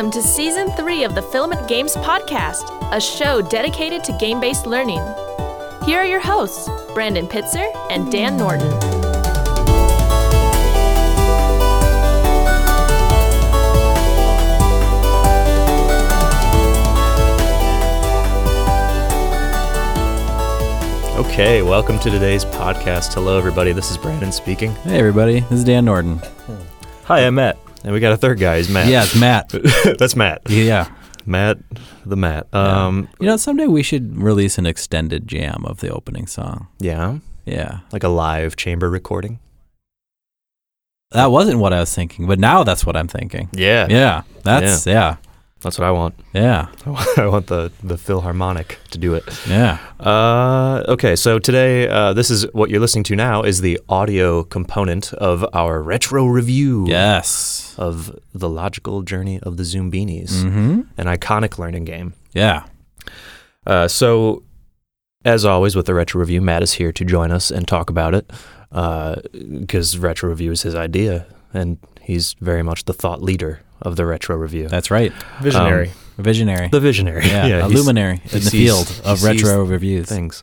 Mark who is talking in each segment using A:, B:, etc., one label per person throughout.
A: Welcome to Season 3 of the Filament Games Podcast, a show dedicated to game based learning. Here are your hosts, Brandon Pitzer and Dan Norton.
B: Okay, welcome to today's podcast. Hello, everybody. This is Brandon speaking.
C: Hey everybody, this is Dan Norton.
B: Hi, I'm Matt. And we got a third guy. He's Matt.
C: Yeah, it's Matt.
B: That's Matt.
C: yeah.
B: Matt, the Matt. Um,
C: You know, someday we should release an extended jam of the opening song.
B: yeah,
C: Yeah.
B: like a live chamber recording.
C: That wasn't what I was thinking, but now that's what I'm thinking.
B: Yeah,
C: Yeah. That's yeah.
B: That's what I want.
C: Yeah.
B: I want the the Philharmonic to do it.
C: Yeah.
B: Uh, okay, so today, uh, this is what you're listening to now is the audio component of our retro review
C: Yes.
B: of the logical journey of the Zoombinis,
C: Mm-hmm.
B: an iconic learning game.
C: Yeah.
B: Uh, so, as always with the retro review, Matt is here to join us and talk about it because retro review is his idea, and he's very much the thought leader of the retro review,
C: That's right.
D: Visionary.
C: A visionary.
B: the visionary.
C: yeah. a luminary in the
B: sees-
C: field of retro reviews.
B: things.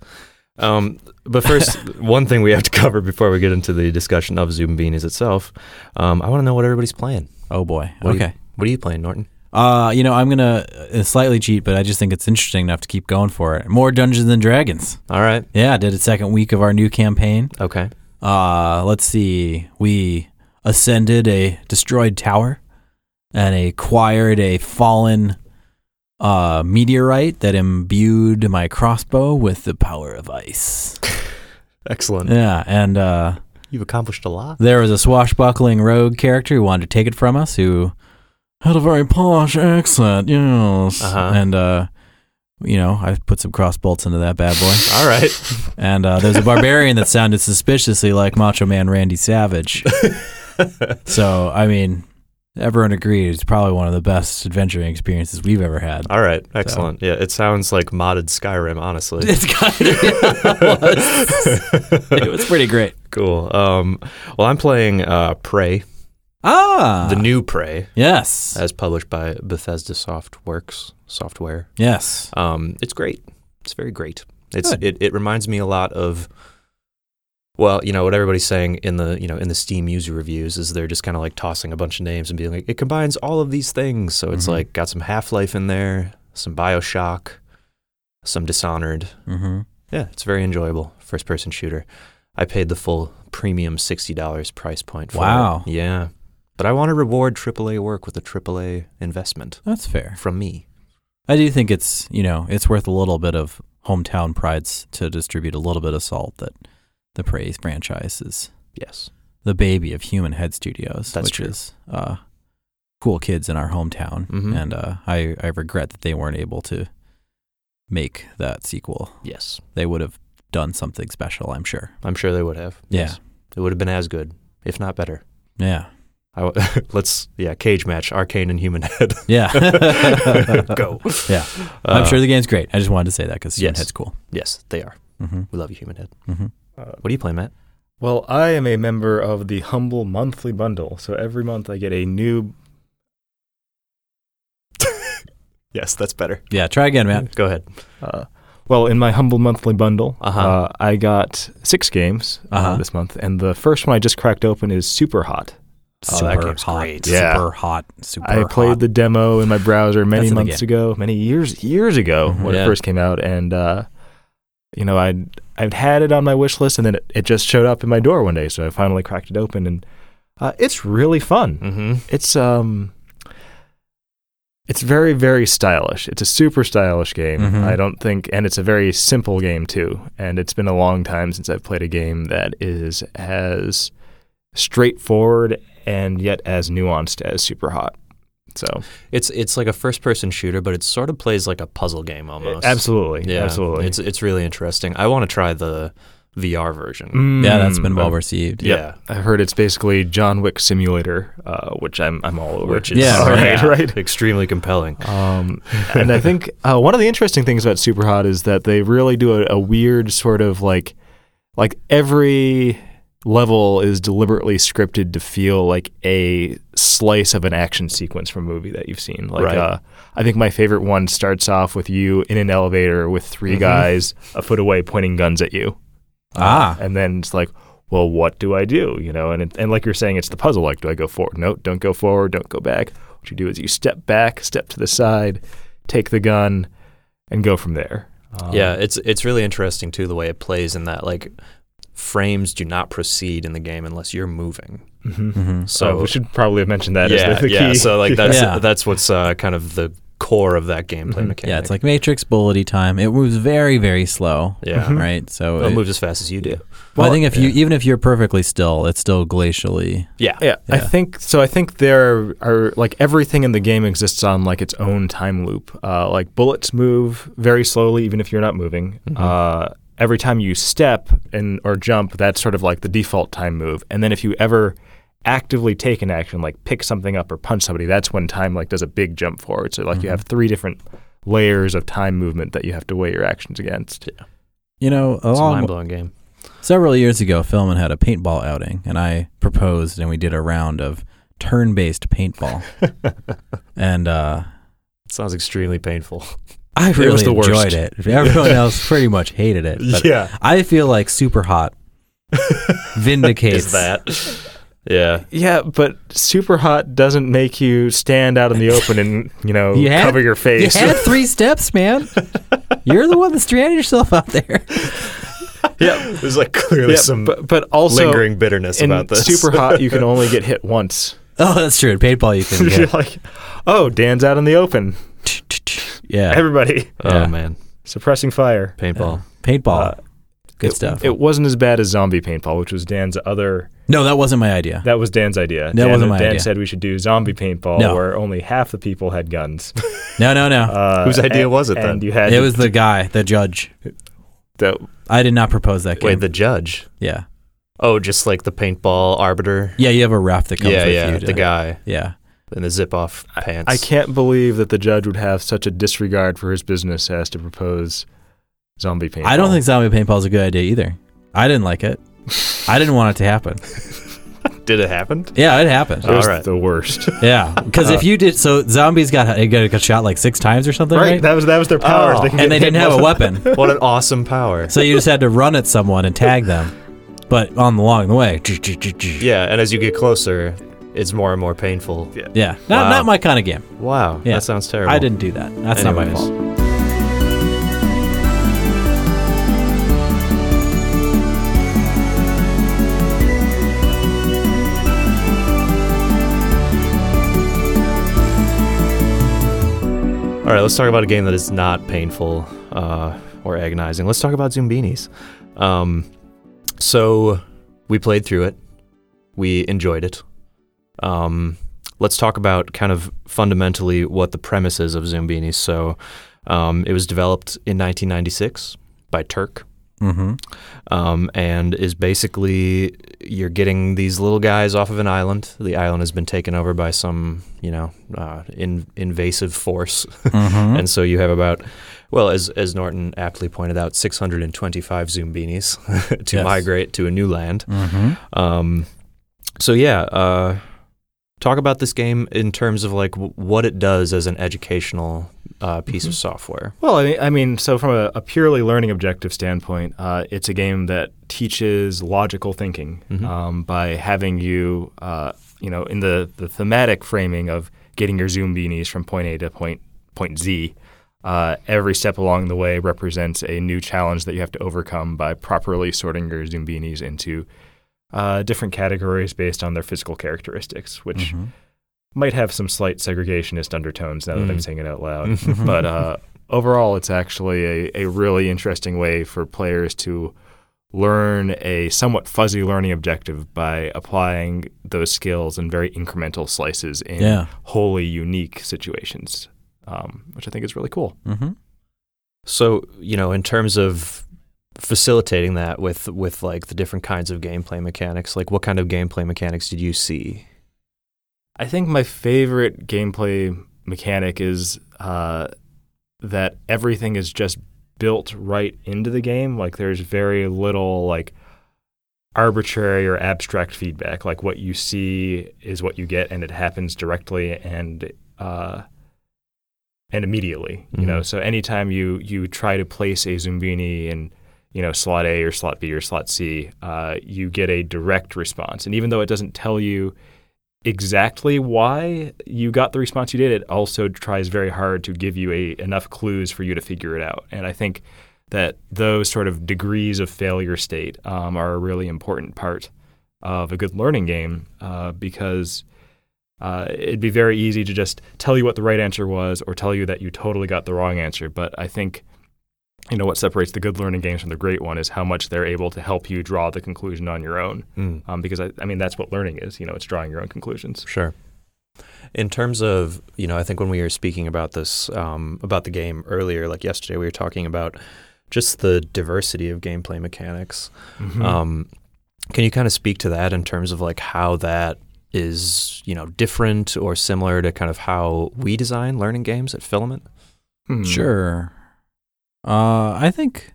B: Um, but first, one thing we have to cover before we get into the discussion of Zoombinis itself, um, I want to know what everybody's playing.
C: Oh boy.
B: What are you-
C: okay.
B: what are you playing, Norton?
C: Uh, you know, I'm gonna uh, slightly cheat, but I just think it's interesting enough to keep going for it. More Dungeons and Dragons.
B: All right.
C: Yeah, I did a second week of our new campaign.
B: Okay.
C: Uh, let's see. We ascended a destroyed tower and acquired a fallen uh, meteorite that imbued my crossbow with the power of ice.
B: Excellent.
C: Yeah, and uh,
B: You've accomplished a lot.
C: there was a swashbuckling rogue character who wanted to take it from us who had a very posh accent, yes.
B: Uh-huh.
C: And, uh, you know, I put some cross bolts into that bad boy.
B: All right.
C: And uh, there's a barbarian that sounded suspiciously like Macho Man Randy Savage. so, I mean, everyone agreed it's probably one of the best adventuring experiences we've ever had.
B: All right. Excellent. Yeah, it sounds like modded Skyrim, honestly.
C: It's kind of, it, was, it was pretty great.
B: Cool. Um, well, I'm playing uh, Prey,
C: Ah,
B: the new Prey,
C: yes,
B: as published by Bethesda Softworks software.
C: yes,
B: Um, it's great. It's very great. It's
C: Good.
B: it, it reminds me a lot of well, you know, what everybody's saying in the you know in the Steam user reviews is they're just kind of like tossing a bunch of names and being like it combines all of these things. So it's
C: Mhm.
B: like got some Half Life in there, some Bioshock, some Dishonored.
C: mm-hmm.
B: Yeah, it's very enjoyable first person shooter. I paid the full premium sixty dollars price point. For
C: Wow.
B: It. Yeah, but I want to reward AAA work with a AAA investment
C: that's fair.
B: from me.
C: I do think it's you know it's worth a little bit of hometown prides to distribute a little bit of salt that the Praise franchise is
B: Yes.
C: the baby of Human Head Studios,
B: That's
C: which
B: true.
C: is uh, cool kids in our hometown,
B: Mhm.
C: and uh, I I regret that they weren't able to make that sequel.
B: Yes.
C: They would have done something special, I'm sure.
B: I'm sure they would have.
C: Yeah.
B: Yes. It would have been as good, if not better.
C: Yeah,
B: I let's, yeah, cage match, Arkane and Human Head.
C: yeah,
B: Go.
C: Yeah, I'm
B: Uh,
C: sure the game's great. I just wanted to say that because Human
B: yes.
C: Head's cool.
B: Yes, they are.
C: Mm-hmm.
B: We love you, Human Head.
C: Mm-hmm.
B: What do you play, Matt?
D: Well, I am a member of the Humble Monthly Bundle. So every month I get a new.
B: Yes, that's better.
C: Yeah, try again, man.
B: Go ahead.
D: Uh, well, in my Humble Monthly Bundle,
B: Uh-huh.
D: uh, I got six games uh,
C: Uh-huh.
D: this month. And the first one I just cracked open is Super Hot.
B: Oh, that
C: Super
B: game's
C: hot,
B: great.
D: Yeah.
C: super hot, super.
D: I played
C: hot.
D: the demo in my browser many
C: That's in the
D: months ago, many years years ago
C: Mhm.
D: when
B: Yeah.
D: it first came out, and uh, you know I'd I'd had it on my wish list, and then it, it just showed up in my door one day, so I finally cracked it open, and uh, it's really fun.
B: Mm-hmm.
D: It's um, it's very very stylish. It's a super stylish game.
C: Mhm.
D: I don't think, and it's a very simple game too. And it's been a long time since I've played a game that is as straightforward and yet as nuanced as Super Hot. So
B: It's it's like a first person shooter, but it sort of plays like a puzzle game almost.
D: absolutely,
B: Yeah,
D: absolutely.
B: It's it's really interesting. I want to try the VR version.
D: Mm,
C: Yeah, that's been well received.
B: Yeah.
D: I heard it's basically John Wick Simulator, uh, which I'm I'm all over.
B: Which is
C: Yeah,
D: right,
C: right.
D: right.
B: extremely compelling.
D: Um, and I think uh, one of the interesting things about Superhot is that they really do a, a weird sort of like, like every level is deliberately scripted to feel like a slice of an action sequence from a movie that you've seen. Like,
B: Right.
D: uh, I think my favorite one starts off with you in an elevator with 3
B: Mhm.
D: guys a foot away pointing guns at you.
C: Ah.
D: and then it's like, well, what do I do? You know, and it, and like you're saying, it's the puzzle. Like, do I go forward? No, don't go forward. Don't go back. What you do is you step back, step to the side, take the gun, and go from there. Um,
B: yeah, it's it's really interesting too the way it plays in that like frames do not proceed in the game unless you're moving.
D: Mhm.
C: hmm
D: So
B: So
D: we should probably have mentioned that
B: yeah,
D: as the, the
B: yeah.
D: key.
B: So like that's
C: Yeah.
B: that's what's uh, kind of the core of that gameplay
D: Mhm.
B: mechanic.
C: Yeah, it's like Matrix bullety time. It moves very, very slow.
B: yeah,
D: Mhm.
C: Right. So
B: it'll
C: it-
B: move as fast as you do.
C: well, I think if you even if you're perfectly still, it's still glacially.
B: Yeah,
D: Yeah, I think so. I think there are like everything in the game exists on like its own time loop. Uh, like bullets move very slowly, even if you're not moving.
B: Mhm.
D: Uh, every time you step and or jump, that's sort of like the default time move. And then if you ever actively take an action, like pick something up or punch somebody, that's when time like does a big jump forward. So like you
C: Mhm.
D: have three different layers of time movement that you have to weigh your actions against.
C: You know,
B: it's a mind blowing game.
C: several years ago, Filament had a paintball outing, and I proposed, and we did a round of turn-based paintball, and uh,
B: It sounds extremely painful.
C: I
D: was
C: really
D: the worst.
C: enjoyed it. Everyone else pretty much hated it. But
B: yeah,
C: I feel like super hot vindicates
B: that? Yeah,
D: Yeah, but super hot doesn't make you stand out in the open and you know
C: You had-
D: cover your face.
C: You had three steps, man. You're the one that stranded yourself out there.
D: yeah,
B: there's like clearly
D: yeah,
B: some
D: but, but also
B: lingering bitterness
D: in
B: about this.
D: super hot, you can only get hit once.
C: Oh, that's true. In paintball, you can.
D: You're
C: Get,
D: like, oh, Dan's out in the open.
C: yeah,
D: Everybody
B: oh
C: Yeah.
B: man,
D: suppressing fire.
B: paintball.
C: paintball.
D: Uh,
C: Good
D: it,
C: stuff.
D: It wasn't as bad as zombie paintball, which was Dan's other.
C: No, that wasn't my idea.
D: That was Dan's idea.
C: That
D: Dan,
C: wasn't my
D: Dan
C: idea.
D: said we should do zombie paintball,
C: No.
D: where only half the people had guns.
C: No, no, no.
D: Uh,
B: Whose idea
D: and-
B: was it
D: And
B: then?
D: you had
C: it
D: to-
C: was the guy, the judge.
D: the-
C: I did not propose that game.
B: Wait, the judge.
C: yeah,
B: Oh, just like the paintball arbiter.
C: yeah. You have a ref that comes
B: yeah,
C: with
B: yeah,
C: you. To,
B: the guy
C: Yeah,
B: in the zip off pants.
D: I can't believe that the judge would have such a disregard for his business as to propose zombie paintball.
C: I don't think zombie paintball is a good idea either. I didn't like it. I didn't want it to happen.
B: Did it happen?
C: Yeah, it happened.
D: it was
B: All right.
D: the worst.
C: Yeah, because if uh. you did, so zombies got got, got shot like six times or something, right?
D: right, that was that was their powers.
B: Oh.
D: They can
C: and they
D: hit
C: didn't have a
D: multiple-
C: weapon,
B: What an awesome power.
C: so you just had to run at someone and tag them. But on the along the way,
B: Yeah, and as you get closer, it's more and more painful.
D: Yeah.
C: yeah, not
B: Wow.
C: not my kind of game.
B: Wow,
C: Yeah.
B: that sounds terrible.
C: I didn't do that. That's not my
B: Anyways.
C: fault.
B: All right, let's talk about a game that is not painful uh, or agonizing. Let's talk about Zoombinis. Um, so we played through it. We enjoyed it. Um, let's talk about kind of fundamentally what the premise is of Zoombinis. So um, it was developed in 1996 by Turk.
C: Mm-hmm.
B: um, and is basically you're getting these little guys off of an island. The island has been taken over by some, you know, uh, in, invasive force,
C: Mm-hmm.
B: and so you have about, well, as as Norton aptly pointed out, 625 Zoombinis to
C: Yes.
B: migrate to a new land.
C: mm-hmm.
B: Um, so yeah, uh, talk about this game in terms of like w- what it does as an educational uh, piece of software.
D: Well, I mean, I mean, so from a, a purely learning objective standpoint, uh, it's a game that teaches logical thinking
B: Mhm.
D: um, by having you, uh, you know, in the, the thematic framing of getting your Zoombinis from point A to point point Z. Uh, every step along the way represents a new challenge that you have to overcome by properly sorting your Zoombinis into uh, different categories based on their physical characteristics, which
C: Mm-hmm.
D: Might have some slight segregationist undertones now that I'm
B: Mm.
D: saying it out loud. But uh, overall, it's actually a, a really interesting way for players to learn a somewhat fuzzy learning objective by applying those skills in very incremental slices in
C: Yeah.
D: wholly unique situations, um, which I think is really cool.
C: Mm-hmm.
B: So, you know, in terms of facilitating that with with like the different kinds of gameplay mechanics, like what kind of gameplay mechanics did you see?
D: I think my favorite gameplay mechanic is uh, that everything is just built right into the game. Like there's very little like arbitrary or abstract feedback. Like what you see is what you get, and it happens directly and uh, and immediately. You know,
B: Mhm.
D: so anytime you you try to place a Zoombini in you know slot A or slot B or slot C, uh, you get a direct response. And even though it doesn't tell you exactly why you got the response you did, it also tries very hard to give you a enough clues for you to figure it out. And I think that those sort of degrees of failure state um, are a really important part of a good learning game uh, because uh, it'd be very easy to just tell you what the right answer was or tell you that you totally got the wrong answer. But I think you know what separates the good learning games from the great one is how much they're able to help you draw the conclusion on your own.
B: Mm.
D: Um, because I, I mean that's what learning is. You know, it's drawing your own conclusions.
B: Sure. In terms of, you know, I think when we were speaking about this, um, about the game earlier, like yesterday, we were talking about just the diversity of gameplay mechanics.
D: Mm-hmm.
B: Um, can you kind of speak to that in terms of like how that is, you know, different or similar to kind of how we design learning games at Filament?
D: Hmm.
C: Sure. Uh, I think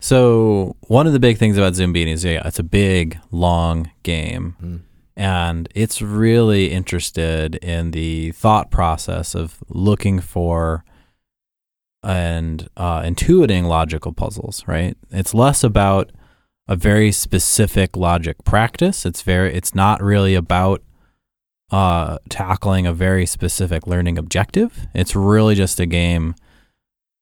C: so. One of the big things about Zoom Zoombini is yeah, it's a big, long game,
B: Mm.
C: and it's really interested in the thought process of looking for and uh, intuiting logical puzzles. Right? It's less about a very specific logic practice. It's very. It's not really about uh, tackling a very specific learning objective. It's really just a game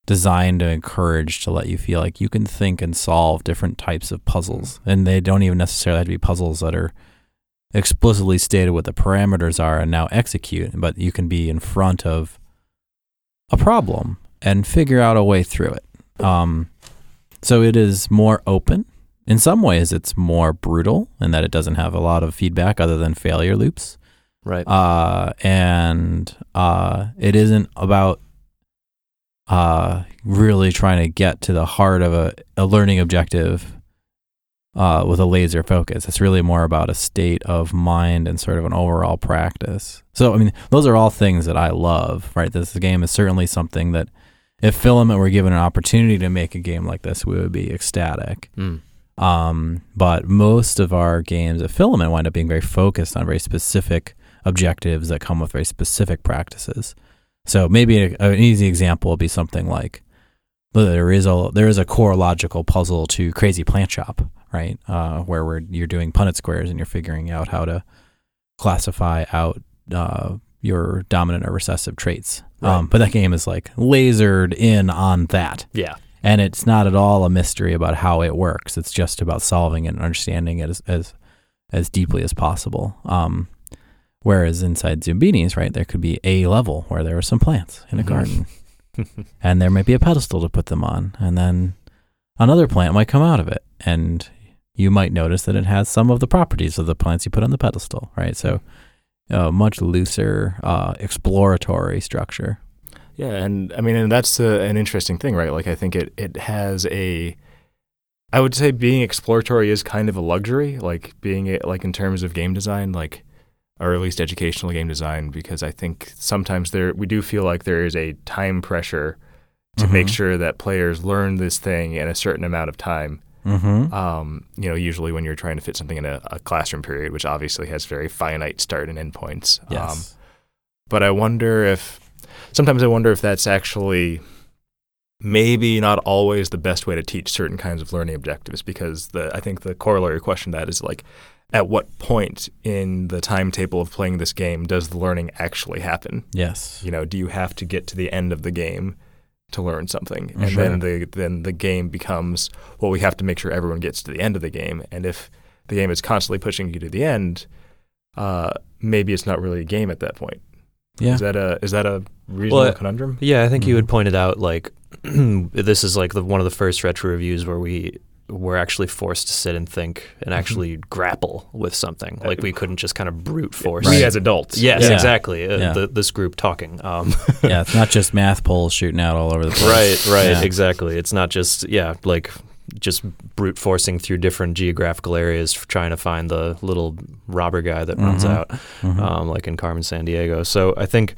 C: designed to encourage to let you feel like you can think and solve different types of puzzles. And they don't even necessarily have to be puzzles that are explicitly stated what the parameters are and now execute, but you can be in front of a problem and figure out a way through it. Um, so it is more open. In some ways, it's more brutal in that it doesn't have a lot of feedback other than failure loops
B: Right.
C: uh, and uh, it isn't about uh, really trying to get to the heart of a, a learning objective uh, with a laser focus. It's really more about a state of mind and sort of an overall practice. So, I mean, those are all things that I love, right? This game is certainly something that if Filament were given an opportunity to make a game like this, we would be ecstatic.
B: Mm.
C: Um, but most of our games at Filament wind up being very focused on very specific objectives that come with very specific practices. So maybe a, an easy example would be something like there is a there is a core logical puzzle to Crazy Plant Shop, right? Uh, where we're, you're doing Punnett squares and you're figuring out how to classify out uh, your dominant or recessive traits. Um, but that game is like lasered in on that
B: Yeah.
C: and it's not at all a mystery about how it works. It's just about solving it and understanding it as as, as deeply as possible. Um, whereas inside Zoombinis, right, there could be a level where there are some plants in a
B: Mhm.
C: garden, and there might be a pedestal to put them on, and then another plant might come out of it, and you might notice that it has some of the properties of the plants you put on the pedestal, right? So, a much looser, uh, exploratory structure.
D: Yeah, and I mean, and that's uh an interesting thing, right? Like, I think it it has a. I would say being exploratory is kind of a luxury, like being a, like in terms of game design, like or at least educational game design, because I think sometimes there we do feel like there is a time pressure to make
C: Mhm.
D: sure that players learn this thing in a certain amount of time.
C: Mm-hmm.
D: Um, you know, usually when you're trying to fit something in a, a classroom period, which obviously has very finite start and end points. Um,
C: Yes.
D: but I wonder if sometimes I wonder if that's actually maybe not always the best way to teach certain kinds of learning objectives because the I think the corollary question to that is like at what point in the timetable of playing this game does the learning actually happen?
C: yes.
D: You know, do you have to get to the end of the game to learn something? And
C: Sure.
D: then the then the game becomes well we have to make sure everyone gets to the end of the game and if the game is constantly pushing you to the end uh, maybe it's not really a game at that point.
C: Yeah.
D: Is that a is that a reasonable
B: Well,
D: conundrum?
B: Yeah, I think you
C: Mhm.
B: had pointed out like this is like the one of the first retro reviews where we were actually forced to sit and think and actually grapple with something. Like we couldn't just kind of brute force.
D: We as adults.
B: Yes,
C: Yeah.
B: exactly. Uh,
C: Yeah.
B: the, this group talking. Um,
C: yeah, it's not just math poles shooting out all over the place.
B: right, right,
C: Yeah.
B: exactly. It's not just yeah, like just brute forcing through different geographical areas, trying to find the little robber guy that runs
C: Mhm.
B: out.
C: Mhm.
B: um, like in Carmen Sandiego. So I think,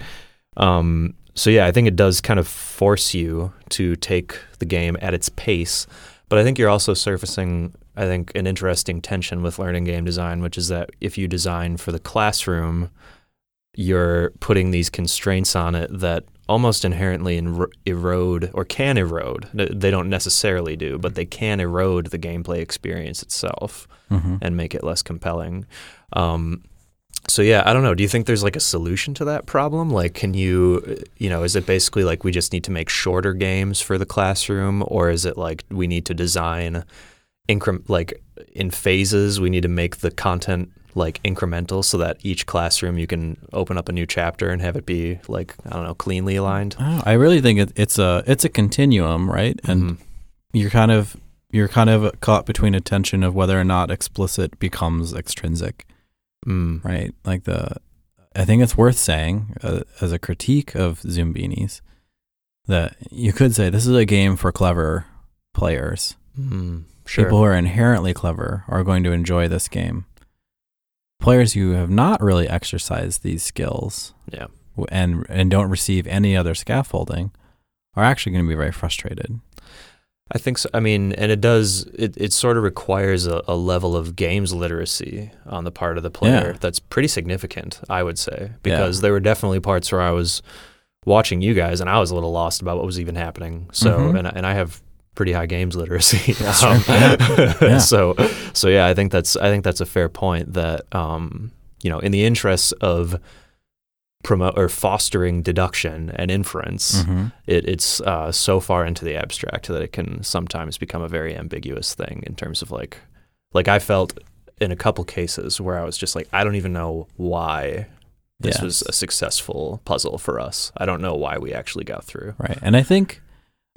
B: um, so yeah, I think it does kind of force you to take the game at its pace. But I think you're also surfacing I think, an interesting tension with learning game design, which is that if you design for the classroom, you're putting these constraints on it that almost inherently ero- erode or can erode. They don't necessarily do, but they can erode the gameplay experience itself
C: Mm-hmm.
B: and make it less compelling. Um, so yeah, I don't know. Do you think there's like a solution to that problem? Like, can you, you know, is it basically like we just need to make shorter games for the classroom, or is it like we need to design increment like in phases? We need to make the content like incremental so that each classroom you can open up a new chapter and have it be like I don't know cleanly aligned.
C: Oh, I really think it, it's a it's a continuum, right? And
B: Mhm.
C: you're kind of you're kind of caught between a tension of whether or not explicit becomes extrinsic,
B: Mm.
C: right? Like the I think it's worth saying uh, as a critique of Zoombinis that you could say this is a game for clever players.
B: Mm. Sure.
C: People who are inherently clever are going to enjoy this game. Players who have not really exercised these skills
B: yeah.
C: and and don't receive any other scaffolding are actually going to be very frustrated.
B: I think so. I mean, and it does. It, it sort of requires a, a level of games literacy on the part of the player
C: Yeah.
B: that's pretty significant. I would say because there were definitely parts where I was watching you guys and I was a little lost about what was even happening. So,
C: Mhm.
B: and I- and I have pretty high games literacy. Um.
C: Yeah.
B: So, so yeah, I think that's I think that's a fair point. That um, you know, in the interests of promote or fostering deduction and inference
C: Mhm.
B: it, it's uh, so far into the abstract that it can sometimes become a very ambiguous thing in terms of like like I felt in a couple cases where I was just like I don't even know why this was a successful puzzle for us. I don't know why we actually got through.
C: Right. And I think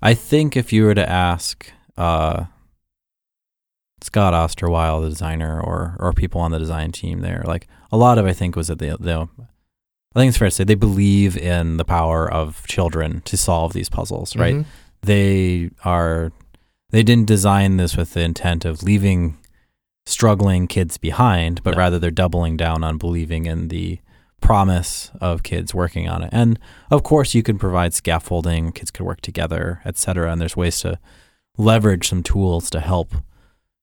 C: I think if you were to ask uh, Scot Osterweil, the designer, or or people on the design team there, like a lot of I think was that they, they I think it's fair to say they believe in the power of children to solve these puzzles, right?
B: Mhm.
C: They are they didn't design this with the intent of leaving struggling kids behind, but
B: No.
C: rather they're doubling down on believing in the promise of kids working on it. And of course, you can provide scaffolding, kids could work together, etc. And there's ways to leverage some tools to help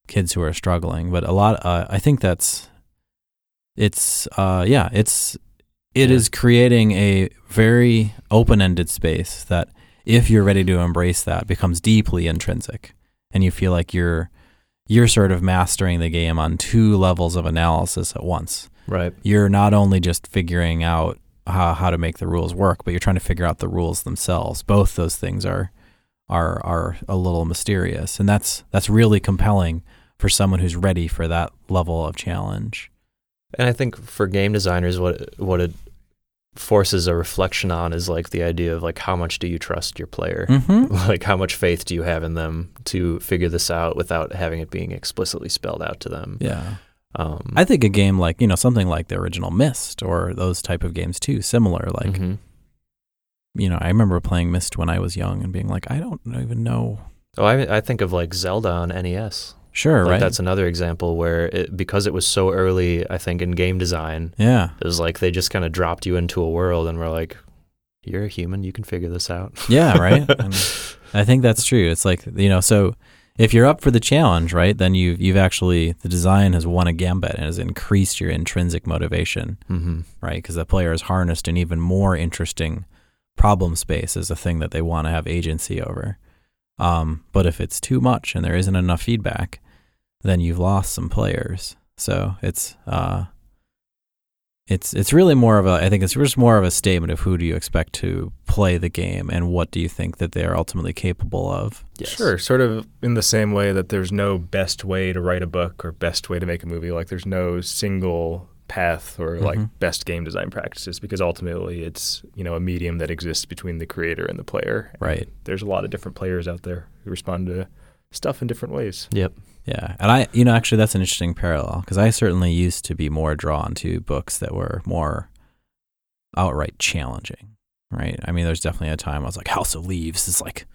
C: kids who are struggling. But a lot, uh, I think that's it's uh, yeah, it's it
B: Yeah.
C: is creating a very open-ended space that if you're ready to embrace that becomes deeply intrinsic and you feel like you're you're sort of mastering the game on two levels of analysis at once
B: Right.
C: you're not only just figuring out how, how to make the rules work, but you're trying to figure out the rules themselves. Both those things are are are a little mysterious, and that's that's really compelling for someone who's ready for that level of challenge.
B: And I think for game designers, what what it forces a reflection on is like the idea of like how much do you trust your player?
C: Mm-hmm.
B: Like how much faith do you have in them to figure this out without having it being explicitly spelled out to them?
C: Yeah,
B: Um,
C: I think a game like you know something like the original Myst or those type of games too, similar. Like
B: mhm.
C: you know, I remember playing Myst when I was young and being like, I don't even know.
B: Oh, I I think of like Zelda on NES.
C: Sure,
B: Like
C: right?
B: that's another example where it, because it was so early, I think in game design,
C: yeah,
B: it was like they just kind of dropped you into a world and were like, "You're a human, you can figure this out."
C: yeah, right. I think that's true. It's like you know, so if you're up for the challenge, right, then you've you've actually the design has won a gambit and has increased your intrinsic motivation,
B: hmm
C: right? Because the player has harnessed an even more interesting problem space as a thing that they want to have agency over. Um, but if it's too much and there isn't enough feedback, then you've lost some players. So it's uh, it's it's really more of a I think it's just more of a statement of who do you expect to play the game and what do you think that they are ultimately capable of.
D: Sure, sort of in the same way that there's no best way to write a book or best way to make a movie. Like there's no single path or like
C: Mhm.
D: best game design practices because ultimately it's you know a medium that exists between the creator and the player.
C: Right.
D: There's a lot of different players out there who respond to stuff in different ways.
B: Yep.
C: Yeah, and I, you know, actually, that's an interesting parallel because I certainly used to be more drawn to books that were more outright challenging. Right? I mean, there's definitely a time I was like, House of Leaves is like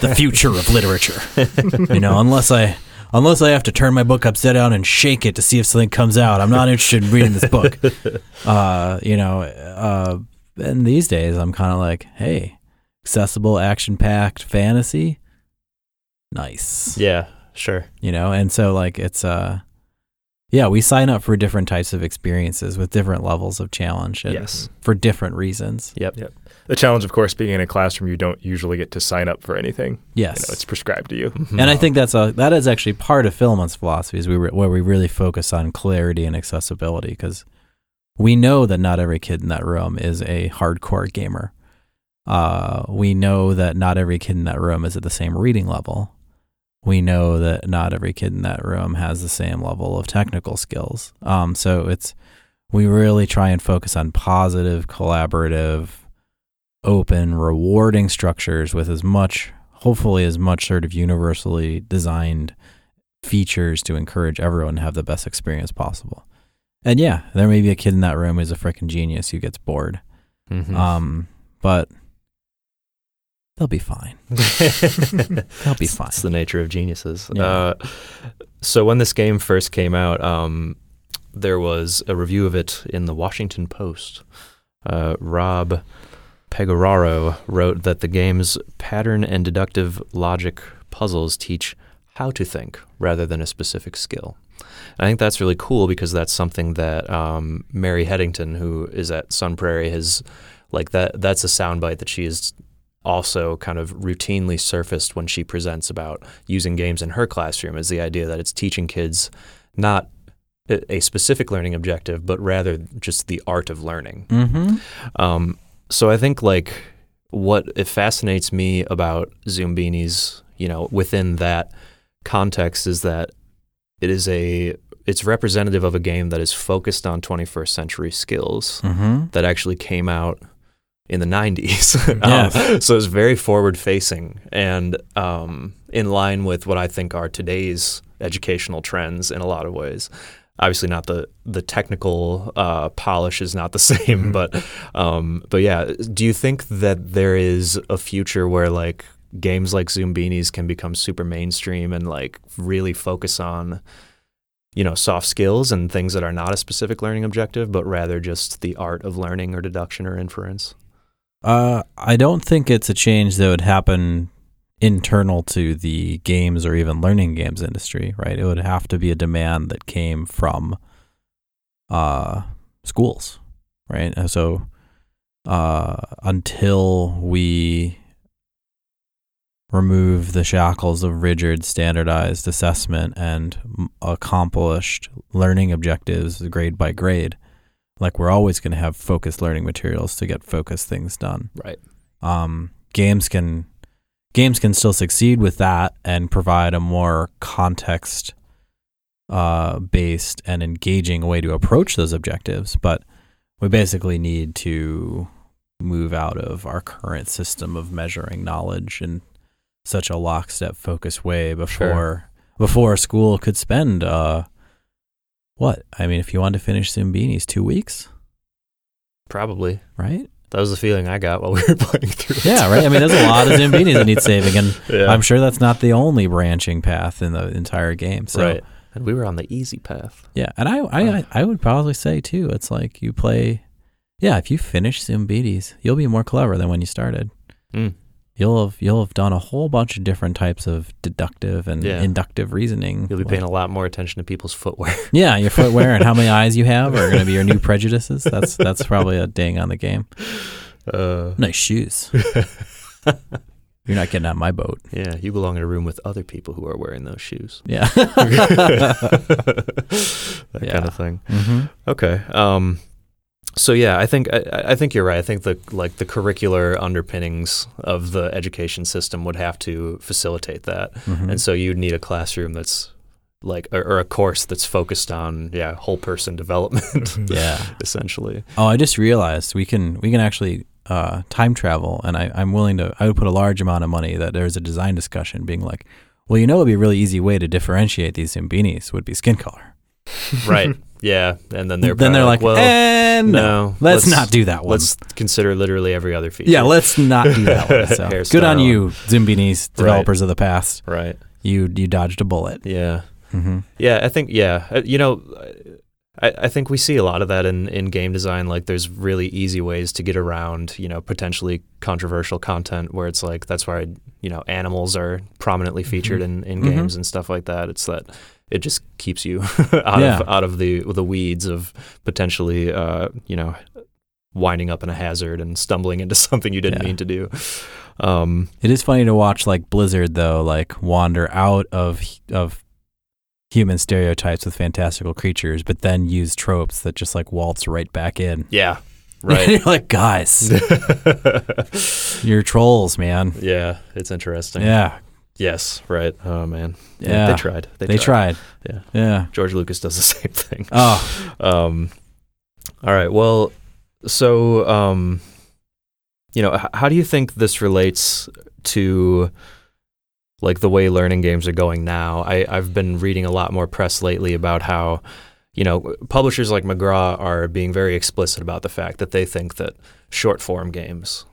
C: the future of literature. you know, unless I, unless I have to turn my book upside down and shake it to see if something comes out, I'm not interested in reading this book. Uh, you know, uh, and these days I'm kind of like, hey, accessible, action-packed fantasy, nice.
B: Yeah. Sure.
C: you know and so like it's uh yeah we sign up for different types of experiences with different levels of challenge and
B: Yes.
C: for different reasons
B: Yep.
D: Yep. The challenge, of course, being in a classroom, you don't usually get to sign up for anything.
C: yes
D: You know, it's prescribed to you.
C: and I think that's a that is actually part of Filament's philosophy is we re- where we really focus on clarity and accessibility because we know that not every kid in that room is a hardcore gamer. Uh, we know that not every kid in that room is at the same reading level. We know that not every kid in that room has the same level of technical skills. Um, so it's we really try and focus on positive, collaborative, open, rewarding structures with as much, hopefully, as much sort of universally designed features to encourage everyone to have the best experience possible. And yeah, there may be a kid in that room who's a freaking genius who gets bored.
B: Mhm.
C: Um, but they'll be fine. They'll be fine.
B: It's the nature of geniuses.
C: Yeah.
B: Uh, so when this game first came out, um, there was a review of it in the Washington Post. Uh, Rob Pegoraro wrote that the game's pattern and deductive logic puzzles teach how to think rather than a specific skill. And I think that's really cool because that's something that um, Mary Headington, who is at Sun Prairie, has like that. That's a soundbite that she has also kind of routinely surfaced when she presents about using games in her classroom is the idea that it's teaching kids not a a specific learning objective, but rather just the art of learning.
C: Mm-hmm.
B: Um, so I think like what it fascinates me about Zoombinis, you know, within that context is that it is a it's representative of a game that is focused on 21st century skills
C: Mm-hmm.
B: that actually came out in the 90s.
C: Yes.
B: um, so it's very forward facing and um, in line with what I think are today's educational trends in a lot of ways. Obviously, not the the technical uh, polish is not the same, but um, but yeah. Do you think that there is a future where like games like Zoombinis can become super mainstream and like really focus on you know soft skills and things that are not a specific learning objective, but rather just the art of learning or deduction or inference?
C: Uh, I don't think it's a change that would happen internal to the games or even learning games industry, right? It would have to be a demand that came from uh, schools, right? And so uh, until we remove the shackles of rigid standardized assessment and accomplished learning objectives grade by grade, like we're always going to have focused learning materials to get focused things done
B: Right.
C: um, games can games can still succeed with that and provide a more context uh, based and engaging way to approach those objectives. But we basically need to move out of our current system of measuring knowledge in such a lockstep focused way before before a school could spend uh what? I mean if you wanted to finish Zoombinis two weeks?
B: Probably.
C: right
B: That was the feeling I got while we were playing through.
C: Yeah, right. I mean, there's a lot of Zoombinis that need saving, and
B: yeah.
C: I'm sure that's not the only branching path in the entire game. So,
B: right. And we were on the easy path.
C: yeah, and I, I, I, I would probably say too, it's like you play, yeah, if you finish Zoombinis, you'll be more clever than when you started.
B: Mm.
C: You'll have you'll have done a whole bunch of different types of deductive and
B: Yeah.
C: inductive reasoning.
B: You'll be
C: Like-
B: paying a lot more attention to people's footwear.
C: yeah, your footwear and how many eyes you have are going to be your new prejudices. That's that's probably a ding on the game.
B: Uh,
C: Nice shoes. You're not getting on my boat.
B: yeah, you belong in a room with other people who are wearing those shoes.
C: Yeah.
B: that kind of thing.
C: hmm
B: Okay. Um, so yeah, I think I, I think you're right. I think the like the curricular underpinnings of the education system would have to facilitate that,
C: hmm
B: and so you'd need a classroom that's like or, or a course that's focused on yeah whole person development,
C: Yeah.
B: essentially.
C: Oh, I just realized we can we can actually uh, time travel, and I, I'm willing to. I would put a large amount of money that there's a design discussion being like, well, you know, it'd be a really easy way to differentiate these Zoombinis would be skin color.
B: right. Yeah, and then they're
C: then they're like,
B: well,
C: and no,
B: no,
C: let's, not do that one.
B: Let's consider literally every other feature.
C: yeah, let's not do that one. So, good on you, Zoombinis, developers of the past.
B: right.
C: You you dodged a bullet.
B: Yeah.
C: hmm
B: Yeah, I think yeah. Uh, You know, I, I think we see a lot of that in, in game design. Like, there's really easy ways to get around, you know, potentially controversial content where it's like that's why you know animals are prominently featured in, in
C: Mhm.
B: games and stuff like that. It's that it just keeps you out
C: Yeah.
B: of out of the the weeds of potentially, uh, you know, winding up in a hazard and stumbling into something you didn't
C: Yeah.
B: mean to do. Um,
C: It is funny to watch like Blizzard though, like wander out of of human stereotypes with fantastical creatures, but then use tropes that just like waltz right back in.
B: yeah, right.
C: You're like, guys, you're trolls, man.
B: yeah, it's interesting.
C: Yeah,
B: Yes, right. Oh man.
C: Yeah.
B: They tried. They,
C: they tried.
B: Yeah.
C: yeah.
B: George Lucas does the same thing.
C: Oh,
B: Um, all right. Well, so um, you know, h- how do you think this relates to like the way learning games are going now? I I've been reading a lot more press lately about how you know publishers like McGraw are being very explicit about the fact that they think that short form games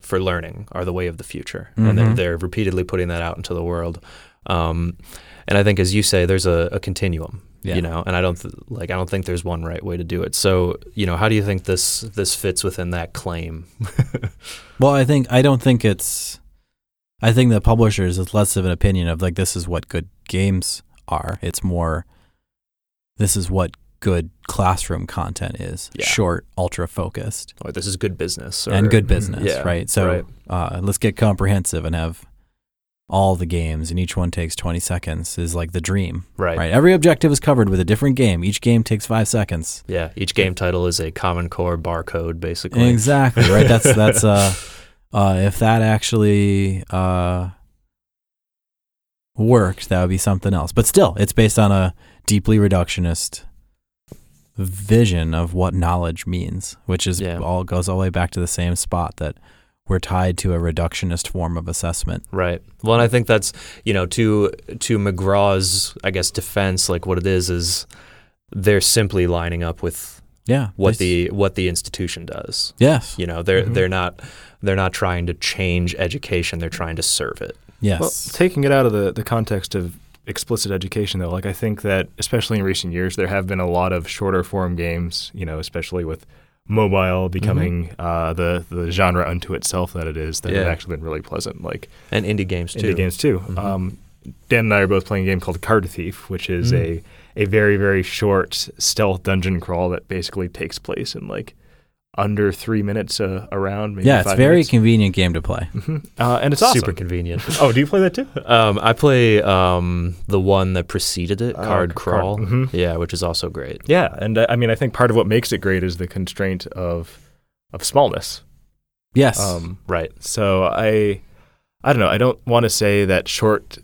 B: for learning are the way of the future, and they're, they're repeatedly putting that out into the world. Um, and I think, as you say, there's a, a continuum
C: yeah.
B: you know and i don't th- like i don't think there's one right way to do it so you know how do you think this this fits within that claim
C: Well, I think I don't think it's. I think the publishers is less of an opinion of like this is what good games are. It's more. This is what good classroom content is.
B: Yeah.
C: Short, ultra focused,
B: or this is good business or,
C: and good business.
B: yeah,
C: right. So
B: right.
C: Uh, let's get comprehensive and have all the games, and each one takes twenty seconds. Is like the dream.
B: right
C: Right. Every objective is covered with a different game. Each game takes five seconds.
B: yeah each game title is a common core barcode basically
C: Exactly right. That's that's uh, uh, if that actually uh worked, that would be something else. But still, it's based on a deeply reductionist vision of what knowledge means, which is
B: Yeah.
C: all goes all the way back to the same spot that we're tied to a reductionist form of assessment.
B: Right. Well, and I think that's you know to to McGraw's I guess defense, like what it is is they're simply lining up with
C: Yeah.
B: what the what the institution does.
C: yes
B: You know, they're
D: Mhm.
B: they're not they're not trying to change education; they're trying to serve it.
C: yes
D: Well, taking it out of the, the context of explicit education, though, like I think that especially in recent years, there have been a lot of shorter form games, you know, especially with mobile becoming uh, the the genre unto itself that it is, that have actually been really pleasant. Like
B: And indie games too.
D: indie games too.
B: Mhm.
D: Um, Dan and I are both playing a game called Card Thief, which is
C: Mm.
D: a a very very short stealth dungeon crawl that basically takes place in like under three minutes uh, around. Maybe
C: yeah it's
D: five
C: very
D: minutes.
C: convenient game to play
D: Mhm. uh, and it's awesome.
B: super convenient.
D: Oh, do you play that too?
B: Um, I play um, the one that preceded it,
D: Uh,
B: Card Crawl.
D: card- mhm.
B: Yeah, which is also great.
D: Yeah, and uh, I mean, I think part of what makes it great is the constraint of of smallness.
C: yes
D: Um,
B: Right.
D: so I, I don't know. I don't want to say that short,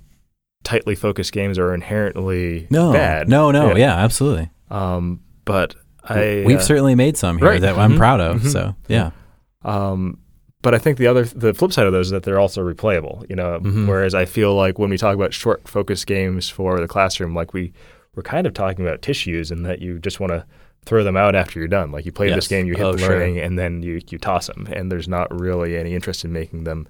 D: tightly focused games are inherently
C: no
D: bad.
C: no no yeah, absolutely
D: Um, but I
C: we've
D: uh,
C: certainly made some here
D: right.
C: that I'm
B: Mhm.
C: proud of
D: Mhm.
C: so yeah
D: Um, but I think the other, the flip side of those is that they're also replayable. You know,
B: Mhm.
D: whereas I feel like when we talk about short, focus games for the classroom, like we we're kind of talking about tissues, and that you just want to throw them out after you're done. Like you play
C: Yes.
D: this game, you hit
B: Oh,
D: the
B: sure.
D: learning, and then you you toss them, and there's not really any interest in making them.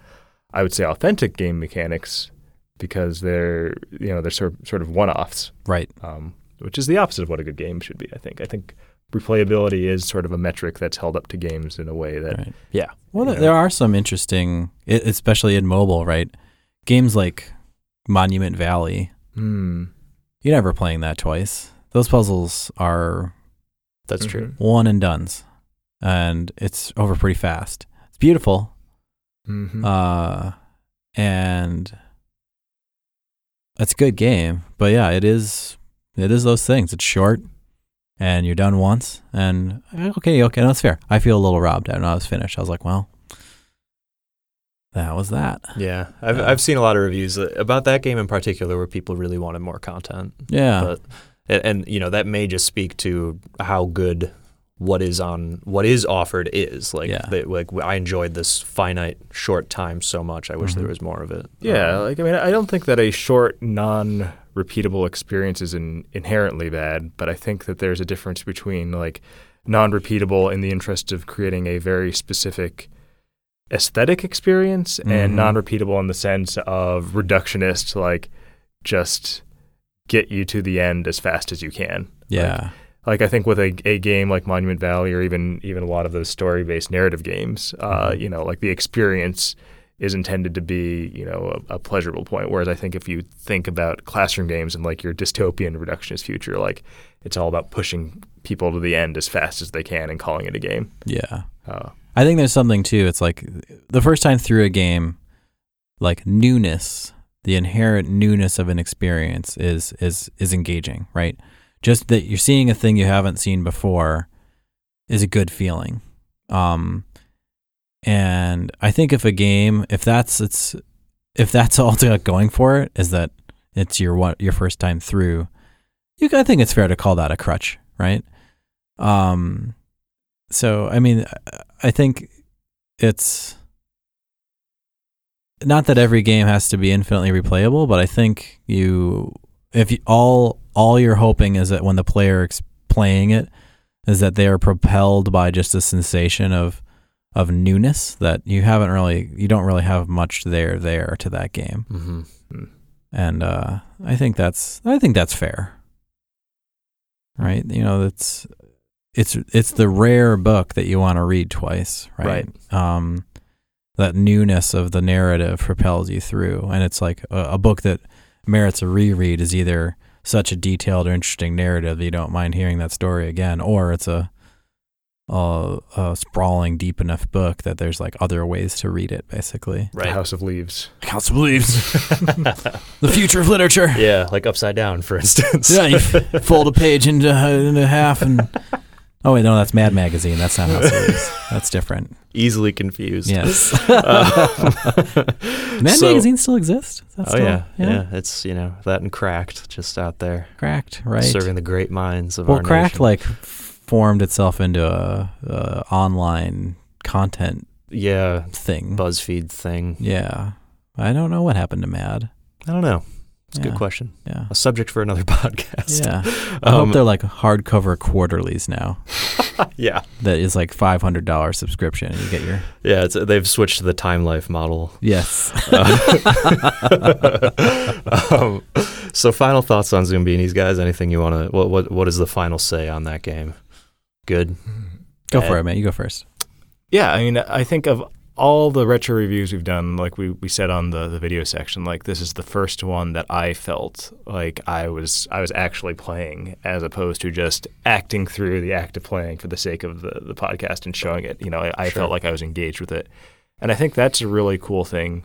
D: I would say authentic game mechanics because they're you know they're sort sort of one offs,
C: right
D: um, which is the opposite of what a good game should be. I think. I think replayability is sort of a metric that's held up to games in a way that
C: right
B: Yeah.
C: Well,
D: you
C: th
D: know?
C: there are some interesting, especially in mobile, right? Games like Monument Valley.
D: Hmm.
C: You're never playing that twice. Those puzzles are
B: That's true.
C: one and dones, and it's over pretty fast. It's beautiful,
D: Mhm.
C: uh, and it's a good game. But yeah, it is. It is those things. It's short, and you're done once. And eh, okay, okay, that's fair. I feel a little robbed. I know I was finished. I was like, well, that was that.
B: Yeah, I've
C: Yeah.
B: I've seen a lot of reviews uh, about that game in particular where people really wanted more content.
C: Yeah.
B: But and, and you know that may just speak to how good what is on what is offered is like
C: Yeah.
B: they, like I enjoyed this finite short time so much. I wish
C: Mhm.
B: there was more of it.
D: Yeah,
B: Um,
D: like I mean, I don't think that a short, non-repeatable experience is in, inherently bad, but I think that there's a difference between like non-repeatable in the interest of creating a very specific aesthetic experience and
C: Mhm.
D: non-repeatable in the sense of reductionist, like just get you to the end as fast as you can.
C: yeah.
D: like I think with a, a game like Monument Valley or even even a lot of those story based narrative games, uh, you know, like the experience is intended to be you know a, a pleasurable point. Whereas I think if you think about classroom games and like your dystopian reductionist future, like it's all about pushing people to the end as fast as they can and calling it a game.
C: Yeah.
D: Uh,
C: I think there's something too. It's like the first time through a game, like newness, the inherent newness of an experience is is is engaging, right? Just that you're seeing a thing you haven't seen before is a good feeling. Um and I think if a game, if that's it's if that's all it's got going for it is that it's your one your first time through, you I think it's fair to call that a crutch, right? Um so I mean I think it's not that every game has to be infinitely replayable, but I think you if you, all all you're hoping is that when the player is playing it is that they are propelled by just a sensation of of newness that you haven't really you don't really have much there there to that game.
B: Mm-hmm.
C: And uh, I think that's I think that's fair. Right? You know, that's it's it's the rare book that you want to read twice, right? Um, that newness of the narrative propels you through, and it's like a, a book that merits a reread is either such a detailed or interesting narrative that you don't mind hearing that story again, or it's a a, a sprawling, deep enough book that there's like other ways to read it, basically.
D: The House of Leaves.
C: House of Leaves, the future of literature.
B: Yeah, like upside down, for instance.
C: Yeah, you fold a page into into half and. Oh wait, no, that's Mad Magazine. That's not House of Leaves. That's different.
B: Easily confused.
C: Yes.
B: Um,
C: Mad
B: so-
C: Magazine still exists. Is that
B: Oh
C: still,
B: yeah, yeah, It's you know that and cracked just out there
C: Cracked, right?
B: serving the great minds of
C: well,
B: our
C: Cracked
B: nation.
C: like formed itself into a, a online content
B: yeah,
C: thing.
B: BuzzFeed thing.
C: yeah, I don't know what happened to Mad.
B: I don't know. It's a
C: Yeah.
B: good question.
C: Yeah,
B: A subject for another podcast.
C: yeah. I
B: Um,
C: hope they're like hardcover quarterlies now.
B: yeah,
C: That is like five hundred dollar subscription, and you get your
B: yeah. It's, they've switched to the Time Life model.
C: yes.
B: um, so, final thoughts on Zoombinis, guys? Anything you want to? What what what is the final say on that game? Good.
C: go
B: Bad?
C: for it, man. You go first.
D: Yeah, I mean, I think of all the retro reviews we've done, like we, we said on the, the video section, like this is the first one that I felt like I was I was actually playing as opposed to just acting through the act of playing for the sake of the, the podcast and showing it. You know, I, I
B: Sure.
D: felt like I was engaged with it. And I think that's a really cool thing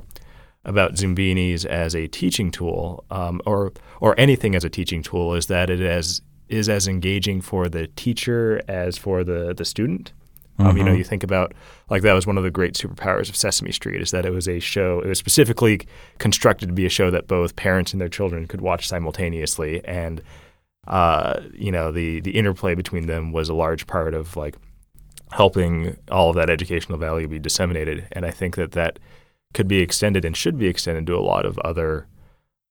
D: about Zoombinis as a teaching tool, um, or or anything as a teaching tool, is that it as is as engaging for the teacher as for the the student. Um, you know,
C: Mhm.
D: you think about like that was one of the great superpowers of Sesame Street is that it was a show. It was specifically constructed to be a show that both parents and their children could watch simultaneously, and uh, you know the the interplay between them was a large part of like helping all of that educational value be disseminated. And I think that that could be extended and should be extended to a lot of other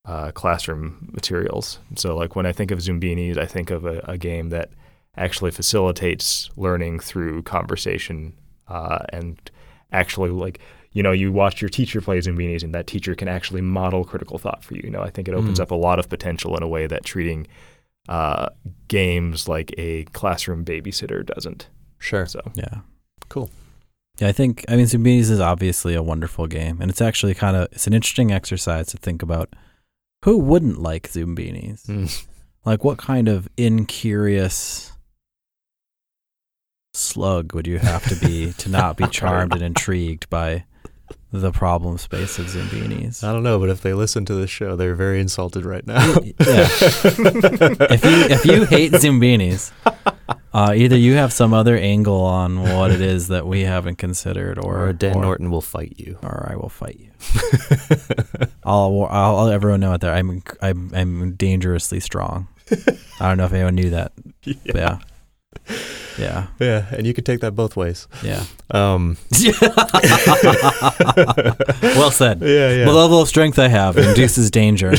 D: uh, classroom materials. So, like when I think of Zoombinis, I think of a, a game that actually facilitates learning through conversation uh, and actually like you know you watch your teacher play Zoombinis and that teacher can actually model critical thought for you. You know, I think it opens
C: Mm.
D: up a lot of potential in a way that treating uh, games like a classroom babysitter doesn't.
B: Sure.
D: So
C: Yeah.
B: Cool.
C: Yeah, I think I mean Zoombinis is obviously a wonderful game, and it's actually kind of it's an interesting exercise to think about who wouldn't like Zoombinis.
B: Mm.
C: Like, what kind of incurious slug would you have to be to not be charmed and intrigued by the problem space of Zoombinis?
B: I don't know, but if they listen to this show, they're very insulted right now.
C: Yeah. if you if you hate Zoombinis, uh, either you have some other angle on what it is that we haven't considered, or
B: or Dan
C: or,
B: Norton will fight you.
C: or I will fight you. I'll, I'll, I'll everyone know out there. I'm I'm I'm dangerously strong. I don't know if anyone knew that. but Yeah. Yeah.
B: Yeah, and you can take that both ways.
C: Yeah.
B: Um,
C: well said.
B: yeah, yeah.
C: The level of strength I have induces danger.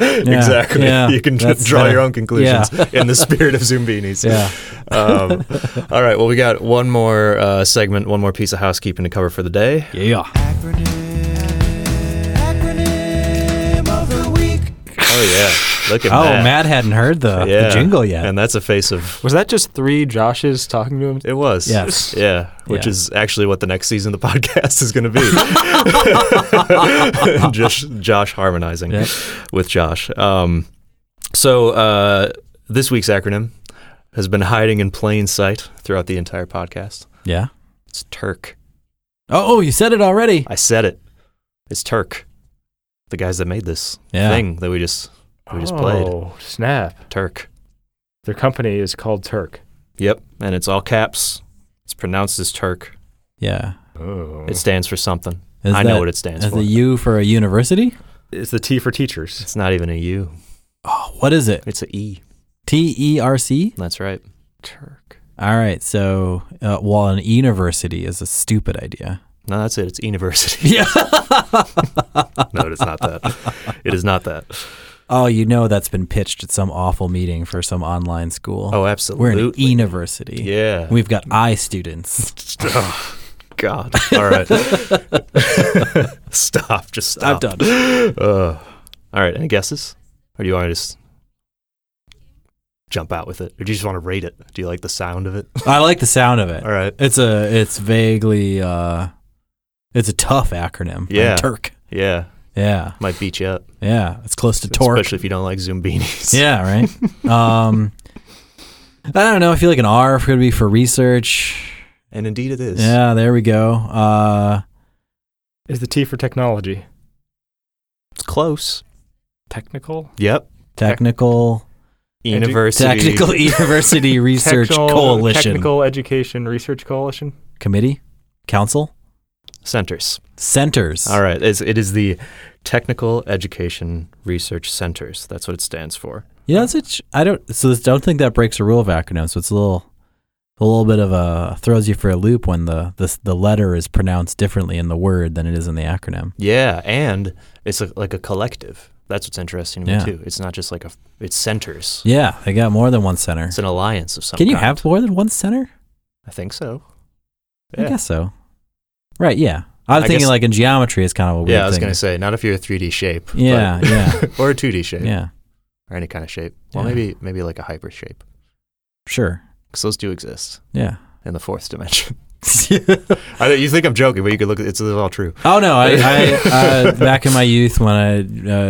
B: exactly.
C: yeah,
B: you can
C: that's
B: draw
C: better.
B: your own conclusions in the spirit of Zoombinis.
C: Yeah.
B: Um, all right. Well, we got one more uh, segment, one more piece of housekeeping to cover for the day.
C: Yeah.
B: Oh yeah. Look at
C: Oh,
B: Matt.
C: Matt hadn't heard the,
B: Yeah.
C: the jingle yet.
B: And that's a face of.
D: Was that just three Joshes talking to him?
B: It was.
C: Yes.
B: Yeah. Which
C: Yeah.
B: is actually what the next season of the podcast is going to be. Just Josh harmonizing
C: Yep.
B: with Josh. Um, so uh, this week's acronym has been hiding in plain sight throughout the entire podcast.
C: yeah.
B: It's TERC.
C: Oh, oh, you said it already.
B: I said it. It's TERC. The guys that made this
C: Yeah.
B: thing that we just we just played.
D: Oh, snap.
B: TERC.
D: Their company is called TERC.
B: Yep. And it's all caps. It's pronounced as TERC.
C: Yeah.
D: Oh.
B: It stands for something.
C: Is
B: I know what it stands
C: Is
B: for.
C: the U for a university?
D: it's the T for teachers.
B: It's not even a U.
C: Oh, what is it?
B: It's a E.
C: T E R C?
B: That's right.
D: TERC.
C: All right. So, uh, well, an university is a stupid idea.
B: No, that's it. It's university.
C: Yeah.
B: no, it's not that. It is not that.
C: Oh, you know that's been pitched at some awful meeting for some online school.
B: Oh, absolutely.
C: We're an university.
B: Yeah.
C: We've got I students.
B: oh, God. All right. stop. Just stop.
C: I'm done.
B: Uh, all right. Any guesses? Or do you want to just jump out with it? Or do you just want to rate it? Do you like the sound of it?
C: I like the sound of it.
B: All right.
C: It's a it's vaguely uh it's a tough acronym. I'm
B: Yeah.
C: TERC.
B: Yeah.
C: Yeah.
B: Might beat you up.
C: Yeah. It's close to torque.
B: Especially if you don't like Zoombinis.
C: Yeah, right. um I don't know. I feel like an R could be for research.
B: And indeed it is.
C: Yeah, there we go. Uh
D: Is the T for technology?
B: It's close.
D: Technical?
B: Yep.
C: technical
B: University.
C: technical university research
D: Technical-
C: coalition
D: Technical Education Research Coalition?
C: committee council
B: Centers.
C: centers.
B: All right. It's, it is the Technical Education Research Centers. That's what it stands for.
C: Yeah, that's it. I don't. So this, don't think that breaks a rule of acronyms. So it's a little, a little bit of a throws you for a loop when the the the letter is pronounced differently in the word than it is in the acronym.
B: Yeah, and it's a, like a collective. That's what's interesting to
C: Yeah.
B: me too. It's not just like a. It's centers.
C: Yeah, they got more than one center.
B: It's an alliance of some.
C: Can you
B: kind.
C: have more than one center?
B: I think so.
C: I guess so. Right. Yeah. I was
B: I
C: thinking
B: guess-
C: like in geometry, it's kind of a weird
B: Yeah, I was
C: thing.
B: gonna say not if you're a 3D shape. but-
C: Yeah, yeah.
B: or a 2D shape.
C: yeah.
B: Or any kind of shape. Well,
C: Yeah.
B: maybe maybe like a hyper shape,
C: Sure.
B: because those do exist
C: Yeah.
B: in the fourth dimension. I, you think I'm joking, but you could look. at It's all true.
C: Oh no! I, I uh, back in my youth when I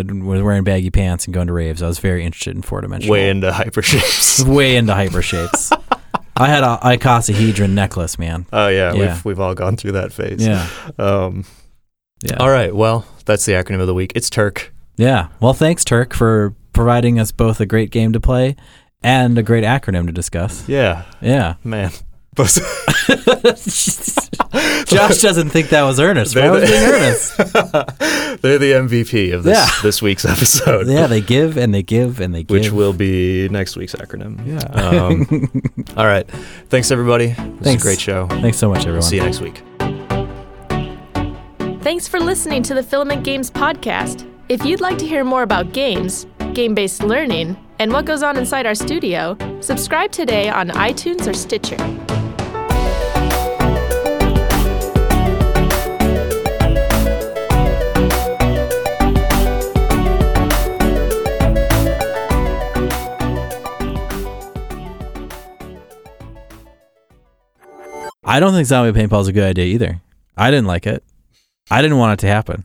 C: uh, was wearing baggy pants and going to raves, I was very interested in four dimensional.
B: Way into hyper shapes.
C: way into hyper shapes. I had a icosahedron necklace, man.
B: Oh yeah,
C: Yeah.
B: we've we've all gone through that phase.
C: Yeah,
B: Um.
C: yeah,
B: All right. Well, that's the acronym of the week. It's TERC.
C: yeah. Well, thanks, TERC, for providing us both a great game to play and a great acronym to discuss.
B: Yeah,
C: Yeah.
B: man.
C: Josh doesn't think that was earnest. Why
B: They're
C: was
B: the-
C: being earnest?
B: They're the MVP of this
C: Yeah.
B: this week's episode.
C: Yeah, they give and they give and they give.
B: Which will be next week's acronym.
C: Yeah.
B: Um, all right. Thanks, everybody. This was
C: Thanks.
B: a great show.
C: Thanks so much, everyone.
B: See you next week.
A: Thanks for listening to the Filament Games podcast. If you'd like to hear more about games, game based learning, and what goes on inside our studio, subscribe today on iTunes or Stitcher.
C: I don't think zombie paintball is a good idea either. I didn't like it. I didn't want it to happen.